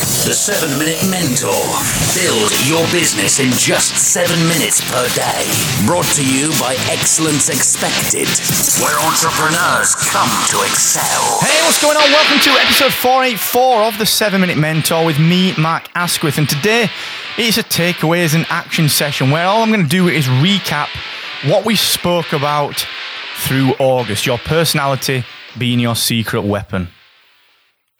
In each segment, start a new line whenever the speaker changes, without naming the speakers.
The 7 Minute Mentor. Build your business in just 7 minutes per day. Brought to you by Excellence Expected, where entrepreneurs come to excel.
Hey, what's going on? Welcome to episode 484 of the 7 Minute Mentor with me, Mark Asquith. And today it's a takeaways and action session where all I'm going to do is recap what we spoke about through August. Your personality being your secret weapon.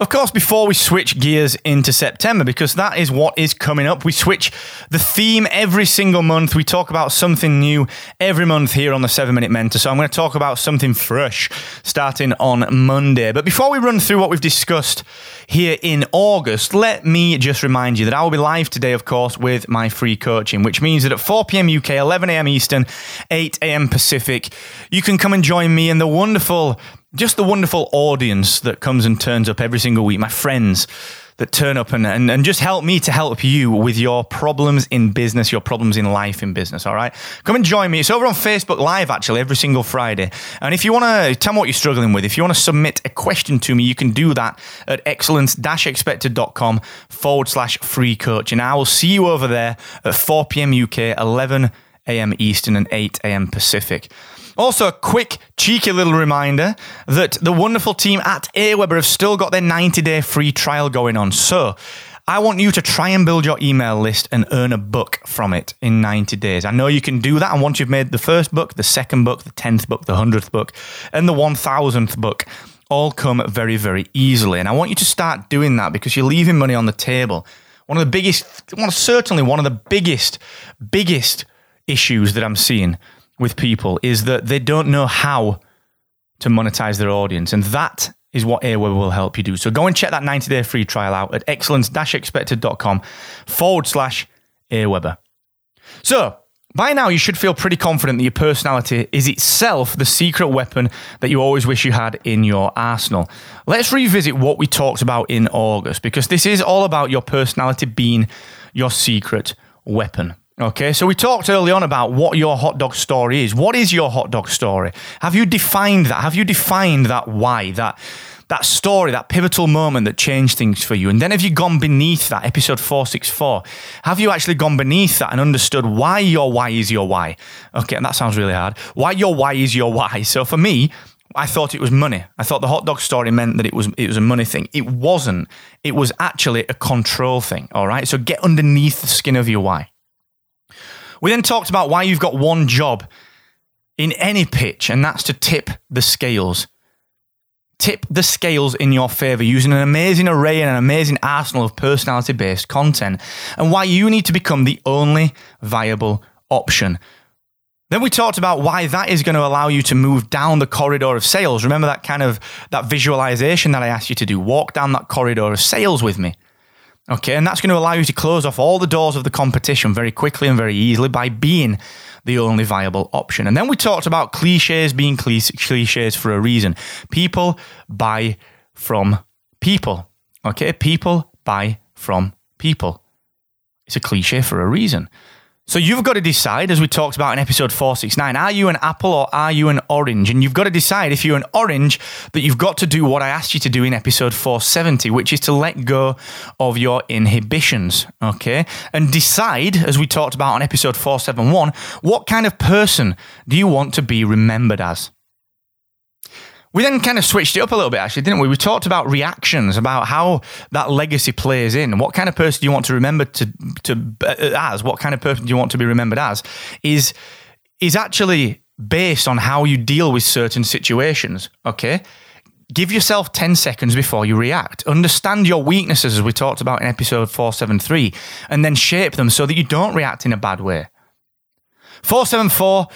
Of course, before we switch gears into September, because that is what is coming up, we switch the theme every single month. We talk about something new every month here on the 7 Minute Mentor. So I'm going to talk about something fresh starting on Monday. But before we run through what we've discussed here in August, let me just remind you that I will be live today, of course, with my free coaching, which means that at 4 p.m. UK, 11 a.m. Eastern, 8 a.m. Pacific, you can come and join me in the wonderful just the wonderful audience that comes and turns up every single week, my friends that turn up and, and, and just help me to help you with your problems in business, your problems in life in business, all right? Come and join me. It's over on Facebook Live, actually, every single Friday. And if you want to tell me what you're struggling with, if you want to submit a question to me, you can do that at excellence-expected.com forward slash free coach. And I will see you over there at 4 p.m. UK, 11 a.m. Eastern and 8 a.m. Pacific. Also, a quick, cheeky little reminder that the wonderful team at Aweber have still got their 90 day free trial going on. So, I want you to try and build your email list and earn a book from it in 90 days. I know you can do that. And once you've made the first book, the second book, the 10th book, the 100th book, and the 1000th book, all come very, very easily. And I want you to start doing that because you're leaving money on the table. One of the biggest, one, certainly one of the biggest, biggest issues that I'm seeing with people is that they don't know how to monetize their audience. And that is what Aweber will help you do. So go and check that 90 day free trial out at excellence-expected.com forward slash Aweber. So by now, you should feel pretty confident that your personality is itself the secret weapon that you always wish you had in your arsenal. Let's revisit what we talked about in August because this is all about your personality being your secret weapon. Okay, so we talked early on about what your hot dog story is. What is your hot dog story? Have you defined that? Have you defined that why, that that story, that pivotal moment that changed things for you? And then have you gone beneath that, episode 464? Have you actually gone beneath that and understood why your why is your why? Okay, and that sounds really hard. Why your why is your why. So for me, I thought it was money. I thought the hot dog story meant that it was it was a money thing. It wasn't. It was actually a control thing. All right. So get underneath the skin of your why. We then talked about why you've got one job in any pitch, and that's to tip the scales. Tip the scales in your favor using an amazing array and an amazing arsenal of personality based content, and why you need to become the only viable option. Then we talked about why that is going to allow you to move down the corridor of sales. Remember that kind of that visualization that I asked you to do? Walk down that corridor of sales with me. Okay, and that's going to allow you to close off all the doors of the competition very quickly and very easily by being the only viable option. And then we talked about cliches being cliches for a reason. People buy from people. Okay, people buy from people. It's a cliche for a reason. So you've got to decide, as we talked about in episode 469, are you an apple or are you an orange? And you've got to decide if you're an orange that you've got to do what I asked you to do in episode 470, which is to let go of your inhibitions, okay? And decide, as we talked about on episode 471, what kind of person do you want to be remembered as? We then kind of switched it up a little bit, actually, didn't we? We talked about reactions, about how that legacy plays in. What kind of person do you want to remember to to uh, as? What kind of person do you want to be remembered as? Is is actually based on how you deal with certain situations. Okay, give yourself ten seconds before you react. Understand your weaknesses, as we talked about in episode four seven three, and then shape them so that you don't react in a bad way. Four seven four.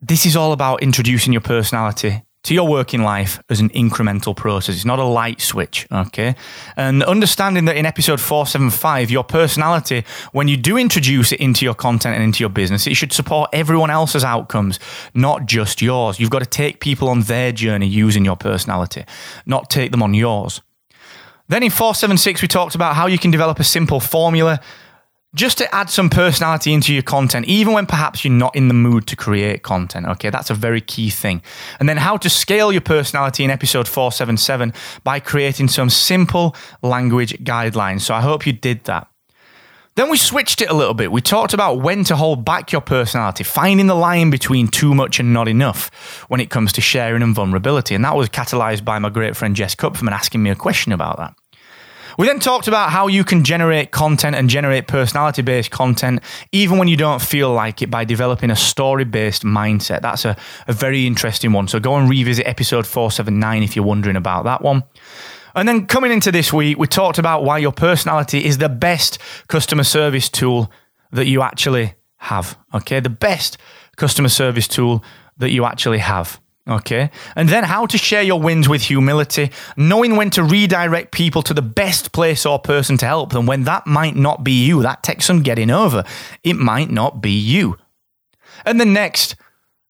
This is all about introducing your personality to your working life as an incremental process. It's not a light switch, okay? And understanding that in episode 475, your personality, when you do introduce it into your content and into your business, it should support everyone else's outcomes, not just yours. You've got to take people on their journey using your personality, not take them on yours. Then in 476, we talked about how you can develop a simple formula just to add some personality into your content, even when perhaps you're not in the mood to create content. Okay, that's a very key thing. And then how to scale your personality in episode 477 by creating some simple language guidelines. So I hope you did that. Then we switched it a little bit. We talked about when to hold back your personality, finding the line between too much and not enough when it comes to sharing and vulnerability. And that was catalyzed by my great friend Jess Cupferman asking me a question about that. We then talked about how you can generate content and generate personality based content even when you don't feel like it by developing a story based mindset. That's a, a very interesting one. So go and revisit episode 479 if you're wondering about that one. And then coming into this week, we talked about why your personality is the best customer service tool that you actually have. Okay, the best customer service tool that you actually have. Okay. And then how to share your wins with humility, knowing when to redirect people to the best place or person to help them when that might not be you. That takes some getting over. It might not be you. And then next,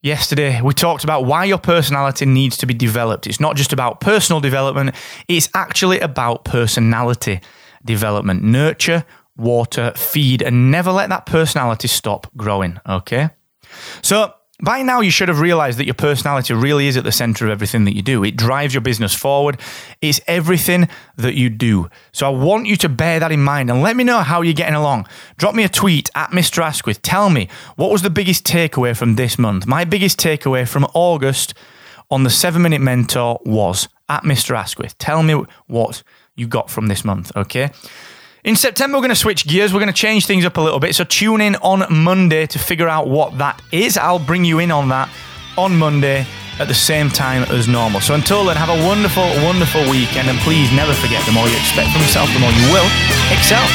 yesterday, we talked about why your personality needs to be developed. It's not just about personal development, it's actually about personality development. Nurture, water, feed, and never let that personality stop growing. Okay. So, by now, you should have realized that your personality really is at the center of everything that you do. It drives your business forward. It's everything that you do. So I want you to bear that in mind and let me know how you're getting along. Drop me a tweet at Mr. Asquith. Tell me what was the biggest takeaway from this month. My biggest takeaway from August on the seven minute mentor was at Mr. Asquith. Tell me what you got from this month, okay? In September, we're going to switch gears. We're going to change things up a little bit. So tune in on Monday to figure out what that is. I'll bring you in on that on Monday at the same time as normal. So until then, have a wonderful, wonderful weekend. And please never forget the more you expect from yourself, the more you will excel.